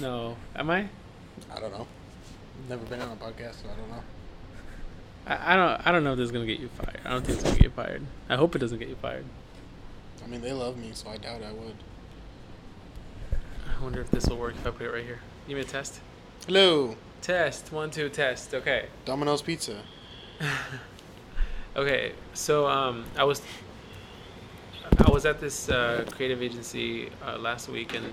No, am I? I don't know. Never been on a podcast, so I don't know. I, I don't. I don't know if this is gonna get you fired. I don't think it's gonna get you fired. I hope it doesn't get you fired. I mean, they love me, so I doubt I would. I wonder if this will work if I put it right here. Give me a test. Hello, Test one two test. Okay. Domino's Pizza. Okay. So um, I was I was at this uh, creative agency uh, last week, and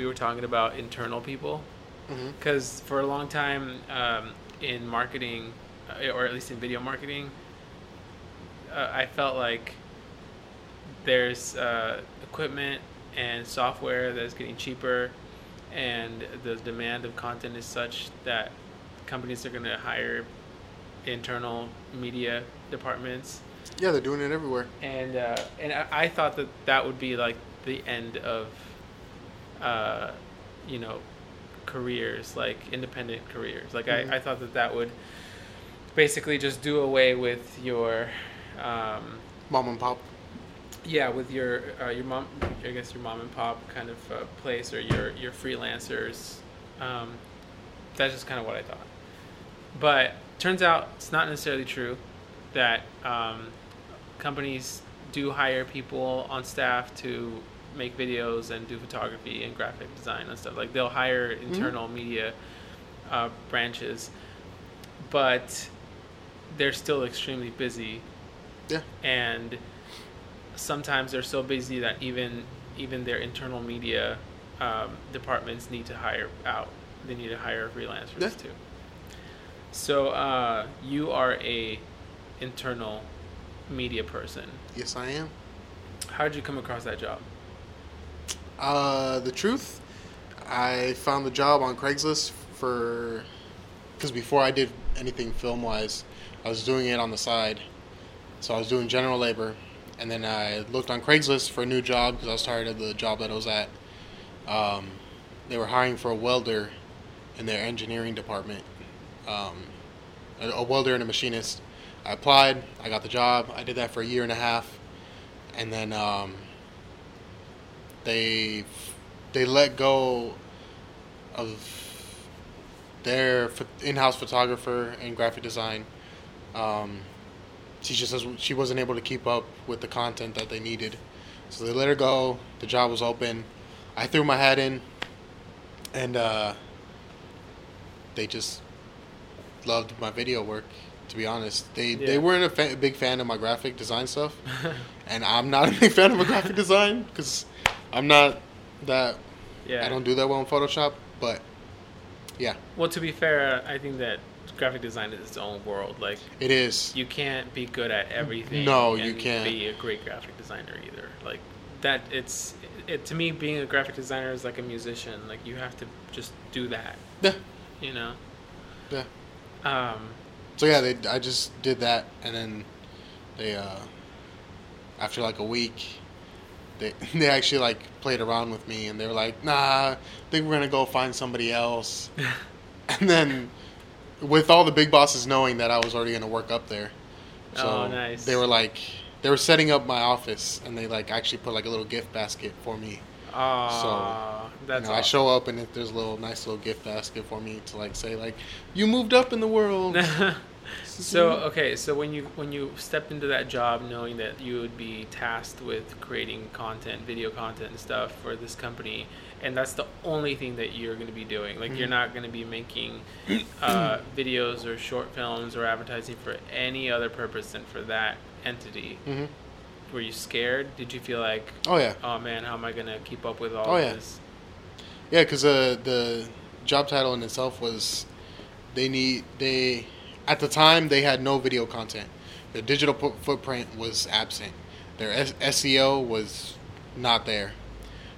we were talking about internal people. Mm-hmm. because for a long time um, in marketing uh, or at least in video marketing uh, i felt like there's uh, equipment and software that's getting cheaper and the demand of content is such that companies are going to hire internal media departments Yeah, they're doing it everywhere. and uh, and I, I thought that that would be like the end of, uh, you know, careers like independent careers. Like Mhm. I, I thought that that would basically just do away with your, um, Mom and pop. yeah, with your uh, your mom, I guess your mom and pop kind of uh, place or your your freelancers. Um, that's just kind of what I thought. But turns out it's not necessarily true that um, companies do hire people on staff to make videos and do photography and graphic design and stuff. Like they'll hire internal media uh, branches, but they're still extremely busy Yeah. and sometimes they're so busy that even even their internal media um, departments need to hire out. They need to hire freelancers Yeah. too. So uh, you are a internal media person. Yes, I am. How did you come across that job? Uh, the truth, I found the job on Craigslist for because before I did anything film wise, I was doing it on the side. So I was doing general labor, and then I looked on Craigslist for a new job because I was tired of the job that I was at. Um, they were hiring for a welder in their engineering department, um, a, a welder and a machinist. I applied, I got the job. I did that for a year and a half, and then um, they they let go of their in-house photographer and graphic design. Um, she just says she wasn't able to keep up with the content that they needed, so they let her go. The job was open. I threw my hat in, and uh, they just loved my video work. To be honest, they Yeah. they weren't a fa- big fan of my graphic design stuff, and I'm not a big fan of my graphic design because I'm not that yeah. I don't do that well in Photoshop, but yeah, Well, to be fair, I think that graphic design is its own world. Like it is. you can't be good at everything. No, you can't. be a great graphic designer either. Like that, it's it to me being a graphic designer is like a musician. Like you have to just do that. Yeah, You know. yeah. Um, So yeah, they I just did that, and then they uh, after like a week, they they actually like played around with me, and they were like, "Nah, I think we're gonna go find somebody else." and then, with all the big bosses knowing that I was already gonna work up there, so Oh, nice. they were like, they were setting up my office, and they like actually put like a little gift basket for me. so that's you know, I show up and there's a little nice little gift basket for me to like say like, "You moved up in the world." so okay, so when you when you stepped into that job, knowing that you would be tasked with creating content, video content and stuff for this company, and that's the only thing that you're going to be doing. Like you're Mhm. not going to be making uh, videos or short films or advertising for any other purpose than for that entity. hmm Were you scared? Did you feel like, Oh yeah. oh man, how am I going to keep up with all Oh, yeah. this? Yeah, because uh, the job title in itself was they need they at the time they had no video content. Their digital pu- footprint was absent. Their S- SEO was not there.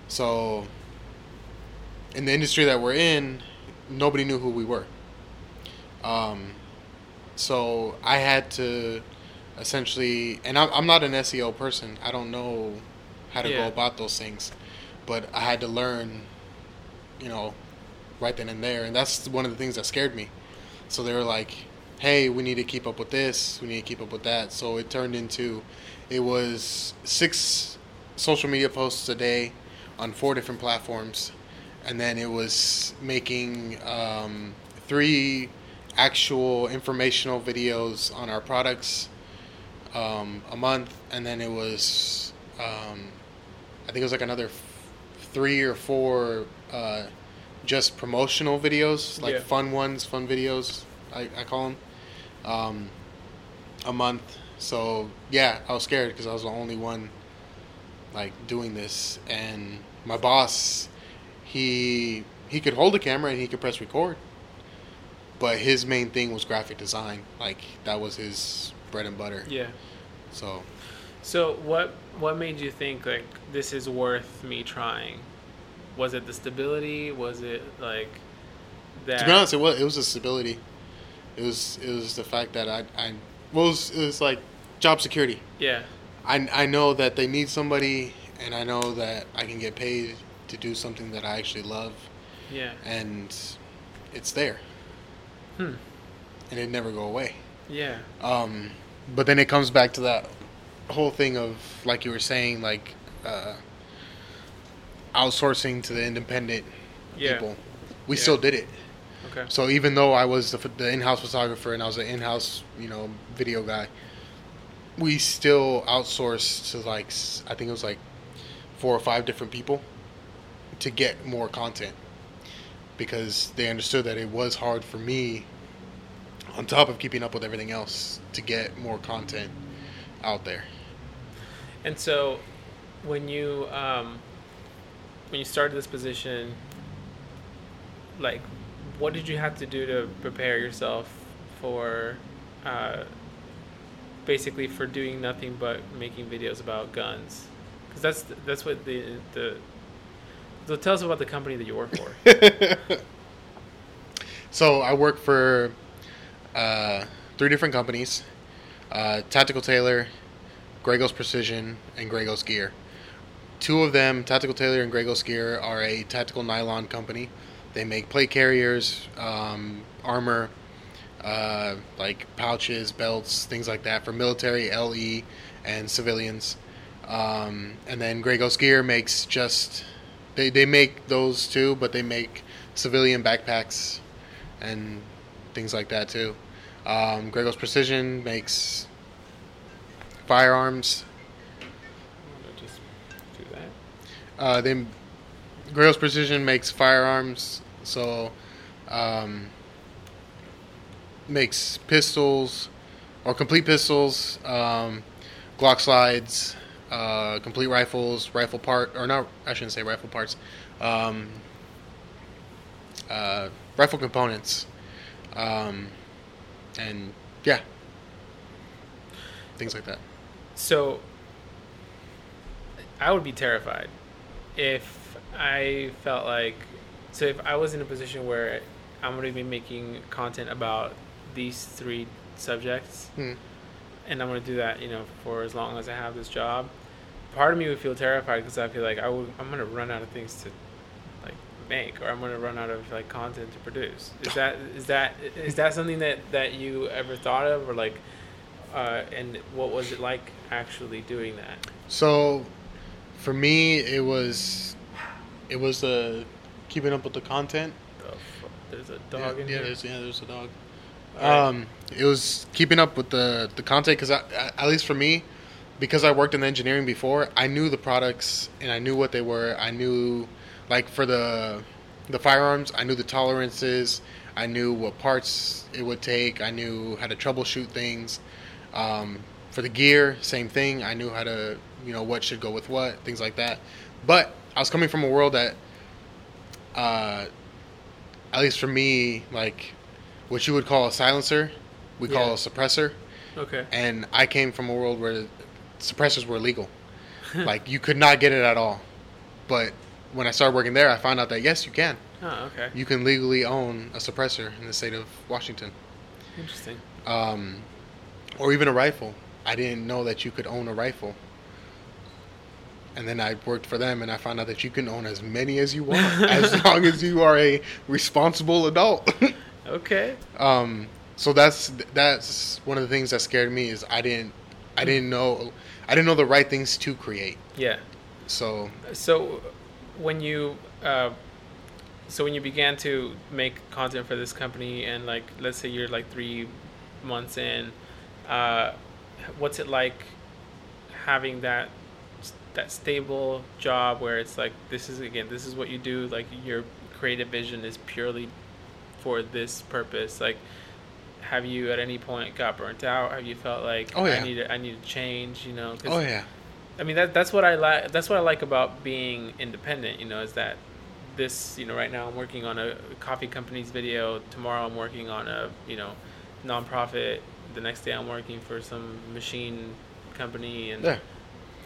So in the industry that we're in, nobody knew who we were. Um, so I had to essentially, and I'm, I'm not an SEO person. I don't know how to Yeah. go about those things, but I had to learn you know, right then and there. And that's one of the things that scared me. So they were like, hey, we need to keep up with this, we need to keep up with that. So it turned into, it was six social media posts a day on four different platforms. and then it was making um, three actual informational videos on our products um, a month, and then it was um, I think it was like another f- three or four uh, just promotional videos, like Yeah. fun ones, fun videos. I, I call them um, a month. So yeah, I was scared because I was the only one like doing this, and my boss, he he could hold a camera and he could press record, but his main thing was graphic design. Like that was his bread and butter. Yeah. So So what what made you think like this is worth me trying? Was it the stability? Was it like that? to be honest, it was it was the stability. It was it was the fact that I I well, it was, it was like job security. Yeah. I, I know that they need somebody, and I know that I can get paid to do something that I actually love, Yeah. and it's there, Hmm. and it never go away. Yeah. Um, but then it comes back to that whole thing of like you were saying, like uh, outsourcing to the independent Yeah. people. We Yeah. still did it. Okay. So even though I was the, the in-house photographer and I was the in-house, you know, video guy, we still outsourced to like I think it was like four or five different people to get more content because they understood that it was hard for me on top of keeping up with everything else to get more content out there. And so, when you um, when you started this position, like, what did you have to do to prepare yourself for, uh, basically for doing nothing but making videos about guns? Because that's that's what the the. So tell us about the company that you work for. so I work for uh, three different companies: uh, Tactical Tailor, Grey Ghost Precision, and Grey Ghost Gear. Two of them, Tactical Tailor and Grey Ghost Gear, are a tactical nylon company. They make plate carriers, um, armor, uh, like pouches, belts, things like that for military, LE, and civilians. Um, and then Grey Ghost Gear makes just they they make those too, but they make civilian backpacks and things like that too. Um, Grey Ghost Precision makes firearms. I'm just do that. Uh, they Grey Ghost Precision makes firearms, so um, makes pistols or complete pistols, um, Glock slides, uh, complete rifles, rifle part or not. I shouldn't say rifle parts. Um, uh, rifle components, um, and yeah, things like that. So I would be terrified if I felt like so if I was in a position where I'm going to be making content about these three subjects Hmm. and I'm going to do that, you know, for as long as I have this job. Part of me would feel terrified because I feel like I would I'm going to run out of things to like make or I'm going to run out of like content to produce. Is that is that is that something that that you ever thought of or like uh, and what was it like actually doing that? So, for me, it was it was uh, keeping up with the content. The There's a dog yeah, in yeah, here. There's, yeah, there's a dog. Right. Um, it was keeping up with the the content because at least for me, because I worked in engineering before, I knew the products and I knew what they were. I knew, like for the the firearms, I knew the tolerances. I knew what parts it would take. I knew how to troubleshoot things. Um, for the gear, same thing. I knew how to, you know, what should go with what, things like that. But I was coming from a world that, uh, at least for me, like what you would call a silencer, we call Yeah. a suppressor. okay. And I came from a world where suppressors were illegal. like you could not get it at all. But when I started working there, I found out that yes, you can. Oh, okay. You can legally own a suppressor in the state of Washington, Interesting. um, or even a rifle. I didn't know that you could own a rifle. And then I worked for them, and I found out that you can own as many as you want, as long as you are a responsible adult. Okay. Um, so that's that's one of the things that scared me is I didn't I didn't know I didn't know the right things to create. Yeah. So So when you uh, so when you began to make content for this company and like let's say you're like three months in uh, what's it like having that that stable job where it's like this is again this is what you do like your creative vision is purely for this purpose like have you at any point got burnt out have you felt like Oh, yeah. i need to, i need to change you know 'cause Oh yeah. I mean that that's what I like. That's what I like about being independent. You know, is that this you know right now I'm working on a coffee company's video. Tomorrow I'm working on a you know nonprofit. The next day I'm working for some machine company, and Yeah.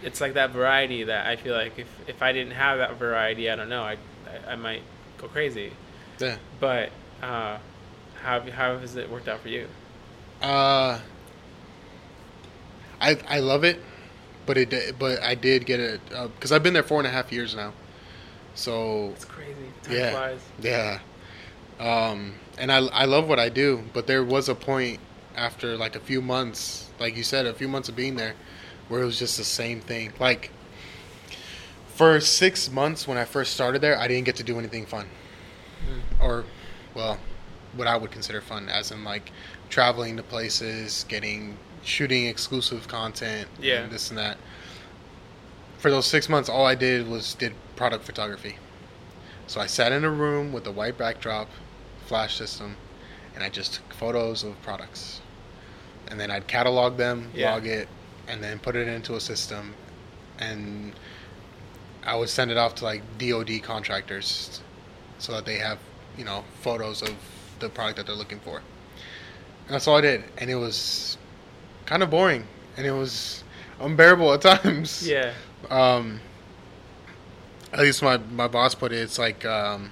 it's like that variety that I feel like if if I didn't have that variety, I don't know, I I, I might go crazy. Yeah. But uh, how how has it worked out for you? Uh, I I love it, but it but I did get it because I've been there four and a half years now. So It's crazy. Time yeah, flies. yeah. Um, and I I love what I do, but there was a point after like a few months, like you said, a few months of being there, where it was just the same thing. Like for six months when I first started there, I didn't get to do anything fun Mm. or well what i would consider fun as in like traveling to places getting shooting exclusive content Yeah. and this and that for those six months all i did was did product photography so i sat in a room with a white backdrop flash system and i just took photos of products and then i'd catalog them Yeah. log it and then put it into a system and i would send it off to like dod contractors so that they have you know photos of the product that they're looking for. And that's all I did, and it was kind of boring, and it was unbearable at times. Yeah. Um, at least my my boss put it. It's like um,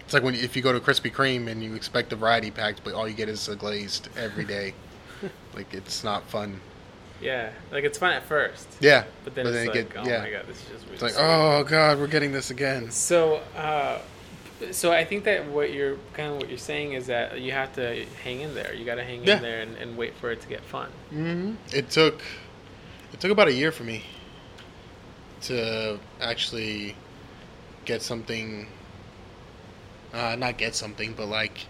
it's like when if you go to Krispy Kreme and you expect the variety packs, but all you get is a glazed every day. Like it's not fun. Yeah. Like it's fun at first. Yeah, But then it's it like, get- oh yeah. my god, this is just It's like oh god, we're getting this again. So, uh, so I think that what you're kind of what you're saying is that you have to hang in there. You got to hang Yeah. in there and, and wait for it to get fun. hmm It took it took about a year for me to actually get something. Uh, not get something, but like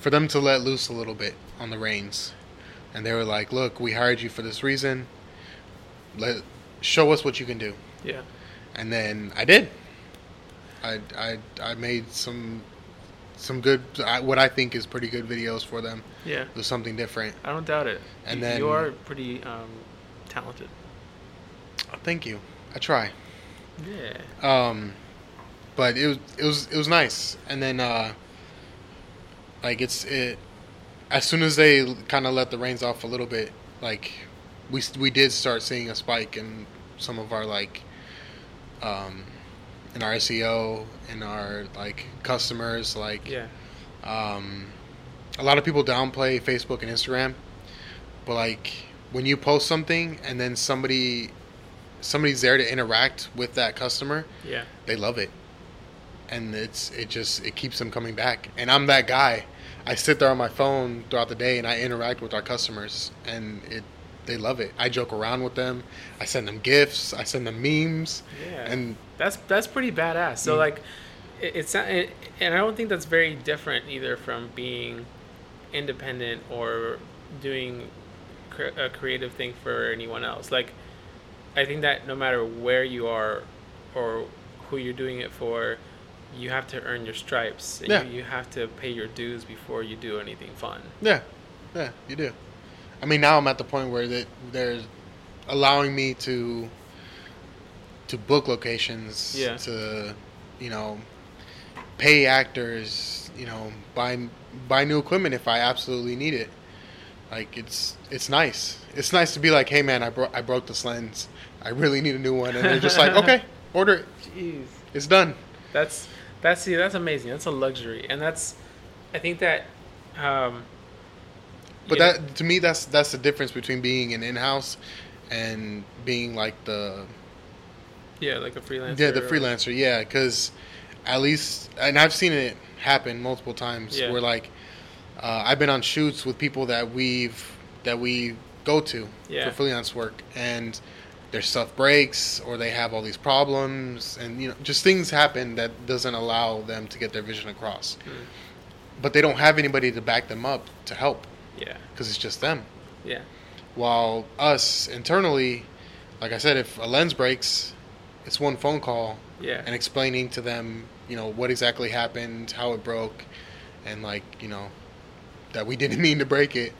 for them to let loose a little bit on the reins, and they were like, "Look, we hired you for this reason. Let show us what you can do." Yeah. And then I did. I I I made some some good what I think is pretty good videos for them. Yeah. It was something different. I don't doubt it. And you, then- you are pretty um, talented. Thank you. I try. Yeah. Um, but it was it was it was nice. And then uh, like it's it as soon as they kind of let the reins off a little bit, like we we did start seeing a spike in some of our like um in our SEO in our like customers like Yeah. um, a lot of people downplay Facebook and Instagram, but like when you post something and then somebody somebody's there to interact with that customer, Yeah. they love it, and it's it just it keeps them coming back. And I'm that guy. I sit there on my phone throughout the day and I interact with our customers, and it they love it. I joke around with them. I send them gifts. I send them memes, Yeah. and That's that's pretty badass. So Mm. like, it, it's not, it, and I don't think that's very different either from being independent or doing cre- a creative thing for anyone else. Like, I think that no matter where you are or who you're doing it for, you have to earn your stripes. Yeah. you, you have to pay your dues before you do anything fun. Yeah, yeah, you do. I mean, now I'm at the point where that they're allowing me to to book locations, Yeah. to you know, pay actors, you know, buy buy new equipment if I absolutely need it. Like it's it's nice. It's nice to be like, hey man, I broke I broke this lens. I really need a new one, and they're just like, okay, order it. Jeez. It's done. That's that's see that's amazing. That's a luxury, and that's I think that. Um, But you know- that to me, that's that's the difference between being an in-house and being like the yeah, like a freelancer. Yeah, the or- freelancer. Yeah, because at least, and I've seen it happen multiple times. Yeah. Where like, uh, I've been on shoots with people that we've that we go to Yeah. for freelance work, and their stuff breaks or they have all these problems and you know just things happen that doesn't allow them to get their vision across. Mm. But they don't have anybody to back them up to help Yeah. because it's just them. Yeah. While us internally, like I said, if a lens breaks, it's one phone call Yeah. and explaining to them, you know, what exactly happened, how it broke, and like, you know, that we didn't mean to break it.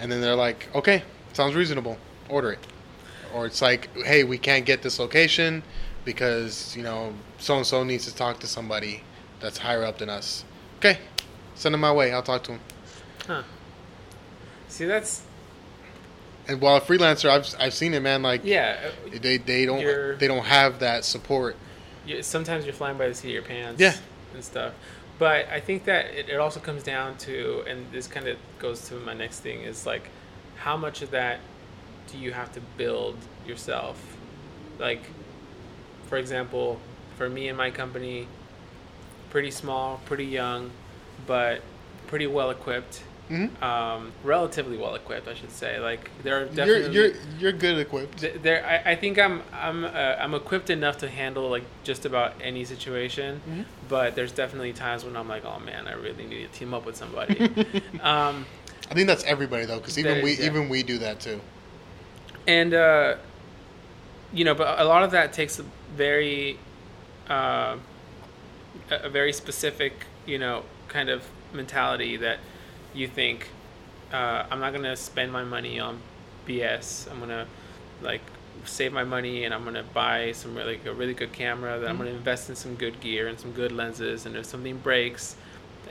And then they're like, okay, sounds reasonable, order it. Or it's like, hey, we can't get this location because, you know, so and so needs to talk to somebody that's higher up than us. Okay, send him my way, I'll talk to him. Huh. See, that's And while a freelancer, I've, I've seen it, man, like, yeah. uh, they, they don't You're- they don't have that support. sometimes you're flying by the seat of your pants Yeah. and stuff but i think that it, it also comes down to and this kind of goes to my next thing is like how much of that do you have to build yourself like for example for me and my company pretty small pretty young but pretty well equipped hmm um, relatively well equipped i should say like there are definitely You're, you're, you're good equipped. Th- there I, I think i'm i'm uh, i'm equipped enough to handle like just about any situation Mhm. but there's definitely times when i'm like oh man i really need to team up with somebody um I think that's everybody though, because even we yeah. even we do that too. And uh you know but a lot of that takes a very uh, a very specific you know kind of mentality that you think uh, i'm not going to spend my money on bs i'm going to like save my money and i'm going to buy some really a really good camera that i'm going to invest in some good gear and some good lenses. And if something breaks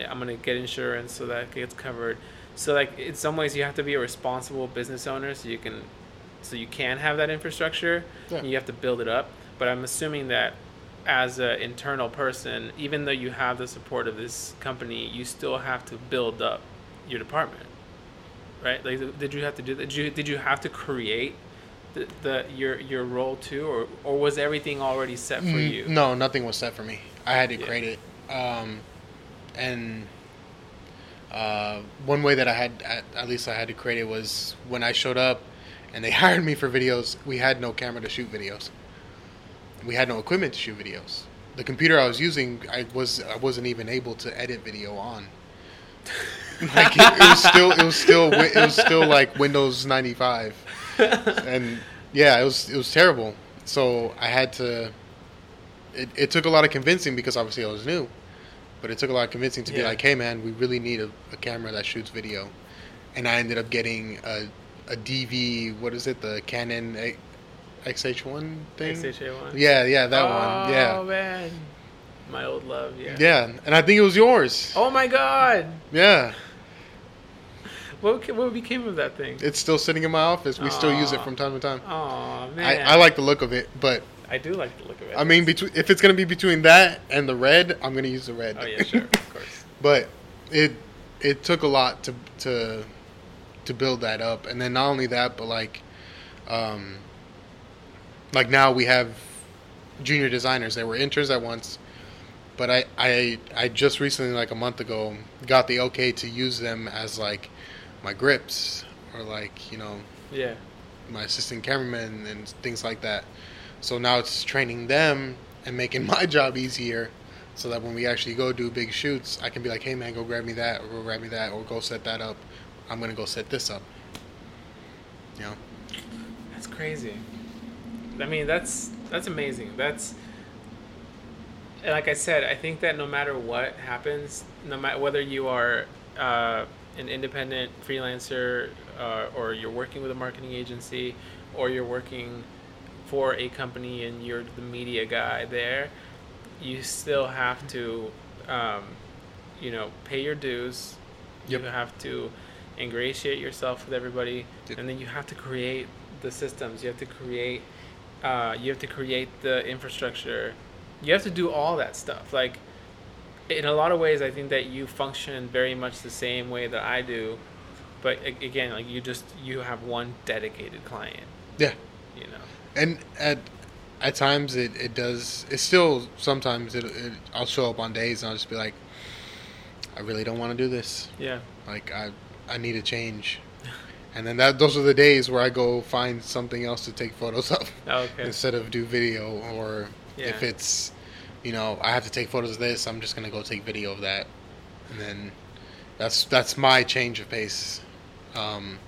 i'm going to get insurance so that it gets covered. So like in some ways you have to be a responsible business owner so you can so you can have that infrastructure Yeah. and you have to build it up but i'm assuming that as an internal person even though you have the support of this company you still have to build up your department right like did you have to do that did you did you have to create the, the your your role too or or was everything already set for Mm, you No, nothing was set for me. I had to Yeah. create it. Um, and uh, one way that I had, at, at least I had to create it, was when I showed up and they hired me for videos. We had no camera to shoot videos. We had no equipment to shoot videos. The computer I was using, I was I wasn't even able to edit video on. like it, it was still it was still it was still like Windows ninety five, and yeah, it was it was terrible. So I had to. It, it took a lot of convincing because obviously I was new, but it took a lot of convincing to be like, hey man, we really need a, a camera that shoots video, and I ended up getting a a DV. What is it? The Canon A- XH1 thing. XHA1? Yeah, yeah, that oh, one. Yeah, Oh man my old love yeah yeah, and I think it was yours. oh my god Yeah, what, what became of that thing it's still sitting in my office. We still use it from time to time. oh I, man I like the look of it, but I do like the look of it I mean, between if it's gonna be between that and the red, I'm gonna use the red. oh yeah sure of course but it it took a lot to to to build that up, and then not only that, but like, um, like now we have junior designers. They were interns at once, but I I I just recently, like a month ago, got the okay to use them as like my grips or like you know yeah my assistant cameraman and things like that. So now it's training them and making my job easier so that when we actually go do big shoots, I can be like, hey man, go grab me that, or go grab me that, or go set that up. I'm going to go set this up. You know? That's crazy. I mean, that's that's amazing. That's like I said, I think that no matter what happens, no matter whether you are uh, an independent freelancer uh, or you're working with a marketing agency or you're working for a company and you're the media guy there, you still have to, um, you know, pay your dues. Yep. You have to ingratiate yourself with everybody, and then you have to create the systems. You have to create. Uh, you have to create the infrastructure. You have to do all that stuff. Like, in a lot of ways, I think that you function very much the same way that I do, but again, like you just you have one dedicated client. Yeah. You know. And at at times it, it does, it still, sometimes it, it, I'll show up on days and I'll just be like, I really don't want to do this. Yeah. Like, I, I need a change. and then that those are the days where I go find something else to take photos of Okay. instead of do video or Yeah. if it's you know I have to take photos of this I'm just gonna go take video of that and then that's that's my change of pace um,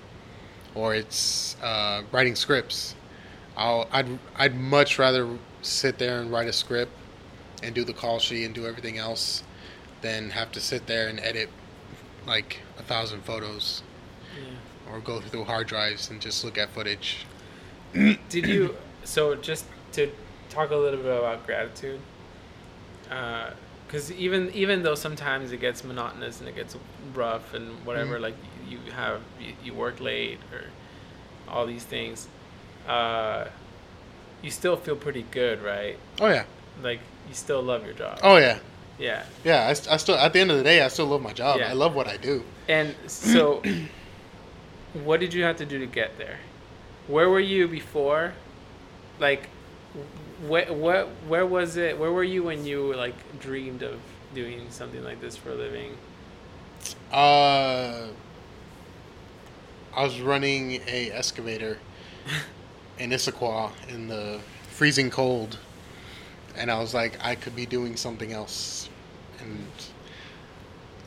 or it's uh, writing scripts I'll I'd I'd much rather sit there and write a script and do the call sheet and do everything else than have to sit there and edit like a thousand photos Yeah. or go through hard drives and just look at footage Did you? So just to talk a little bit about gratitude, because even even though sometimes it gets monotonous and it gets rough and whatever, Mhm. like you have you, you work late or all these things, uh, you still feel pretty good, right? oh yeah Like you still love your job. oh yeah Yeah. Yeah, I, I still at the end of the day, I still love my job. Yeah. I love what I do. And so, what did you have to do to get there? Where were you before? Like, what what where was it? Where were you when you like dreamed of doing something like this for a living? Uh, I was running a excavator in Issaquah in the freezing cold, and I was like, I could be doing something else, and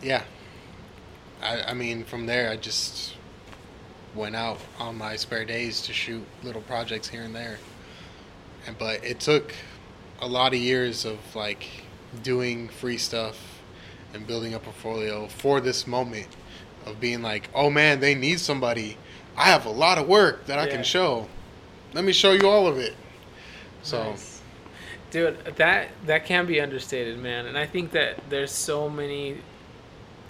yeah, I I mean, from there, I just went out on my spare days to shoot little projects here and there, and but it took a lot of years of like doing free stuff and building a portfolio for this moment of being like, oh man, they need somebody. I have a lot of work that I Yeah. can show. Let me show you all of it. So Nice. Dude, that that can be understated, man. And I think that there's so many.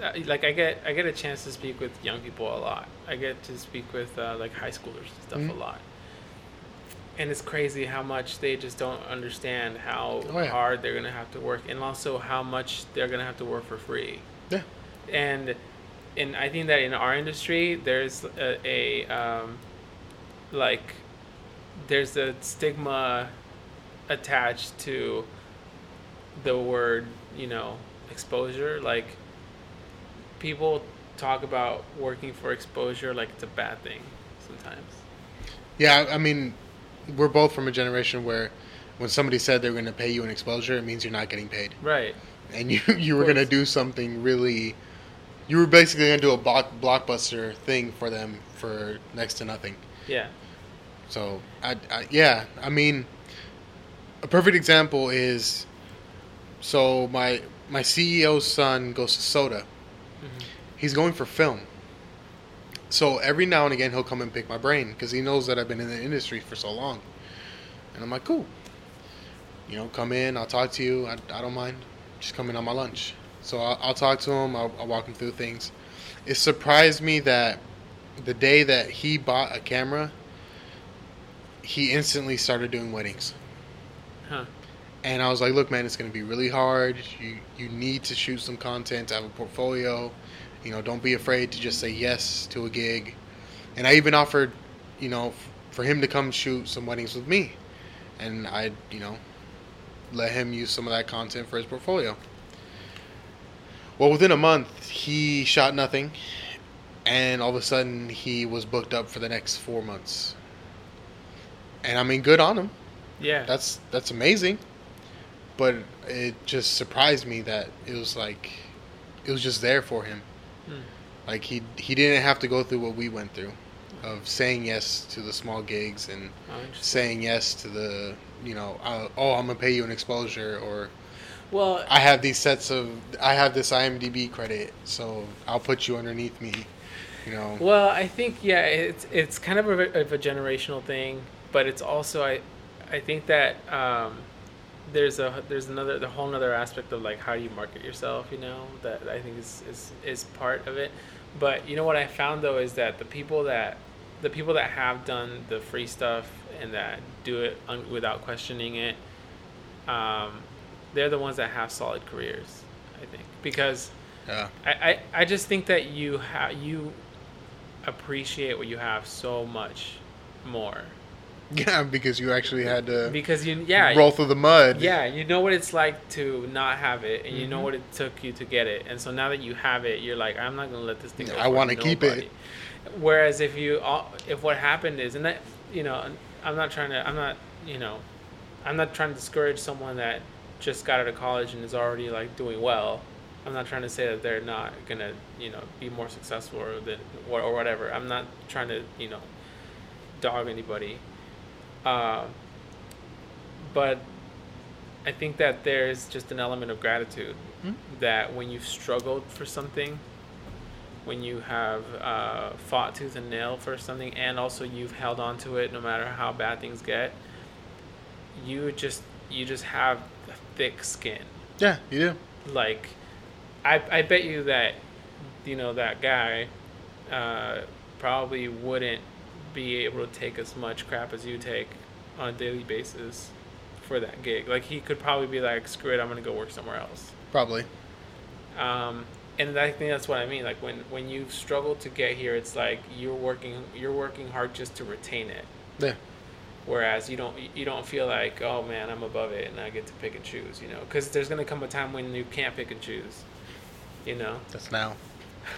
uh, Like I get, I get a chance to speak with young people a lot. I get to speak with uh, like high schoolers and stuff Mhm. a lot. And it's crazy how much they just don't understand how Oh, yeah. hard they're gonna have to work, and also how much they're gonna have to work for free. yeah, And, and I think that in our industry, there's a, a um, like, there's a stigma attached to the word, you know, exposure. Like, people talk about working for exposure like it's a bad thing sometimes. yeah. I mean, we're both from a generation where when somebody said they're going to pay you an exposure, it means you're not getting paid, Right. and you you were going to do something really. You were basically going to do a block, blockbuster thing for them for next to nothing. Yeah. So, I, I, yeah, I mean, a perfect example is so my my CEO's son goes to Soda. Mhm. He's going for film. So every now and again he'll come and pick my brain because he knows that I've been in the industry for so long, and I'm like, cool. You know, come in. I'll talk to you. I, I don't mind. Just come in on my lunch. So I'll, I'll talk to him. I'll, I'll walk him through things. It surprised me that the day that he bought a camera, he instantly started doing weddings. Huh. And I was like, look, man, it's going to be really hard. You you need to shoot some content, to have a portfolio. You know, don't be afraid to just say yes to a gig. And I even offered, you know, f- for him to come shoot some weddings with me. And I, you know, let him use some of that content for his portfolio. Well, within a month, he shot nothing. And all of a sudden, he was booked up for the next four months. And I mean, good on him Yeah. that's that's amazing but it just surprised me that it was like it was just there for him Hmm. like he he didn't have to go through what we went through of saying yes to the small gigs and Oh, saying yes to the you know uh, oh i'm gonna pay you an exposure or Well, i have these sets of i have this imdb credit so i'll put you underneath me you know Well, I think yeah, it's it's kind of a, of a generational thing, but it's also I, I think that um, there's a there's another the whole other aspect of like how do you market yourself, you know, that I think is is is part of it. But you know what I found though is that the people that the people that have done the free stuff and that do it un- without questioning it, um, they're the ones that have solid careers. I think because yeah I, I, I just think that you have you appreciate what you have so much more Yeah, because you actually had to because you yeah roll through the mud. yeah you know what it's like to not have it and you know Mhm. what it took you to get it and so now that you have it you're like i'm not gonna let this thing go I wanna keep it. whereas if you if what happened is and that you know i'm not trying to i'm not you know i'm not trying to discourage someone that just got out of college and is already like doing well i'm not trying to say that they're not gonna you know be more successful or than or, or whatever i'm not trying to you know dog anybody uh, but I think that there's just an element of gratitude Hmm? that when you've struggled for something, when you have uh, fought tooth and nail for something, and also you've held on to it no matter how bad things get, you just you just have a thick skin. Yeah, you do. Like, I I bet you that you know that guy uh, probably wouldn't be able to take as much crap as you take on a daily basis for that gig. Like he could probably be like, "Screw it, I'm gonna go work somewhere else." Probably. Um, and I think that's what I mean. Like when when you struggle to get here, it's like you're working you're working hard just to retain it. Yeah. Whereas you don't you don't feel like oh man I'm above it and I get to pick and choose you know because there's gonna come a time when you can't pick and choose, you know. That's now.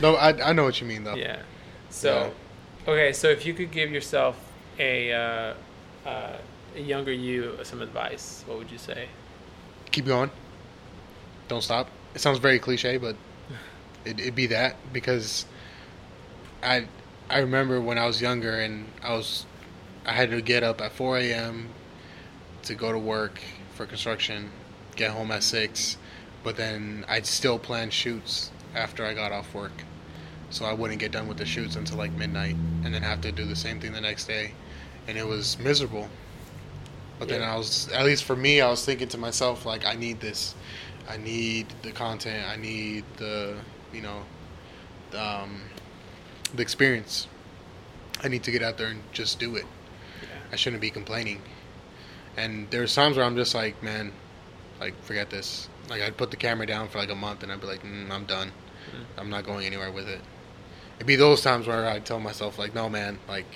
no, I I know what you mean though. Yeah. So, okay, so if you could give yourself a uh, uh, a younger you some advice, what would you say? Keep going. Don't stop. It sounds very cliche, but it, it'd be that because I I remember when I was younger and I was I had to get up at 4 a.m. to go to work for construction, get home at six, but then I'd still plan shoots after I got off work, so I wouldn't get done with the shoots until like midnight, and then have to do the same thing the next day, and it was miserable. But then I was, at least for me, I was thinking to myself like, I need this, I need the content, I need the, you know, um, the experience. I need to get out there and just do it. Yeah. I shouldn't be complaining. And there's times where I'm just like, man, like forget this. Like I'd put the camera down for like a month and I'd be like, mm, I'm done. Mm. I'm not going anywhere with it. It'd be those times where I'd tell myself like, no man, like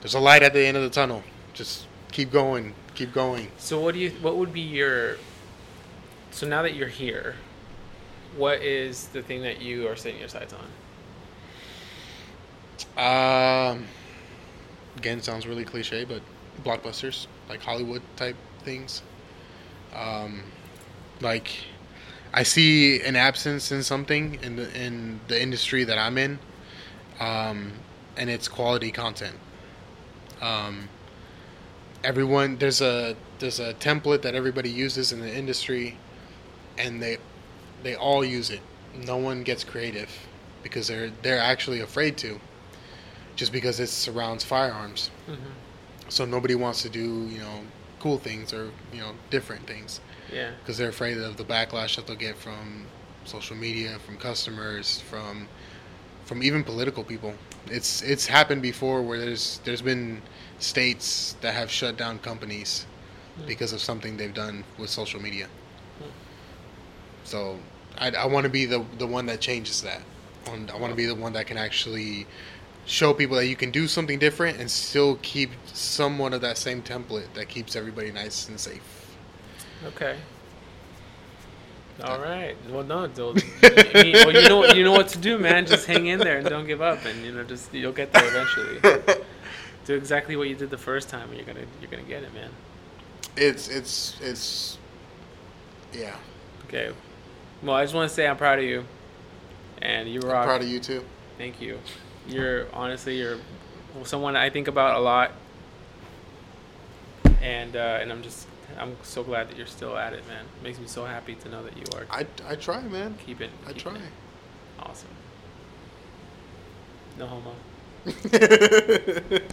there's a light at the end of the tunnel. Just keep going, keep going. So what do you what would be your so now that you're here, what is the thing that you are setting your sights on? Um, again, sounds really cliche, but blockbusters, like Hollywood type things. Um, like I see an absence in something in the in the industry that I'm in, um, and it's quality content. Um, everyone there's a there's a template that everybody uses in the industry, and they they all use it. No one gets creative because they're they're actually afraid to just because it surrounds firearms. Mm-hmm. So nobody wants to do, you know, cool things or, you know, different things Yeah. because they're afraid of the backlash that they'll get from social media, from customers, from from even political people. It's it's happened before where there's there's been states that have shut down companies Hmm. because of something they've done with social media. Hmm. So I, I want to be the the one that changes that. And I want to be the one that can actually show people that you can do something different and still keep somewhat of that same template that keeps everybody nice and safe. Okay. All right. Well, no. don't- I mean, well, you know, you know what to do, man. Just hang in there and don't give up, and you know, just you'll get there eventually. do exactly what you did the first time, and you're gonna you're gonna get it, man. It's it's it's yeah. Okay. Well, I just want to say I'm proud of you, and you I'm proud of you too. Thank you. You're honestly you're someone I think about a lot, and uh, and I'm just I'm so glad that you're still at it, man. It makes me so happy to know that you are I, I try, man. keeping. I try. it. Awesome. No homo.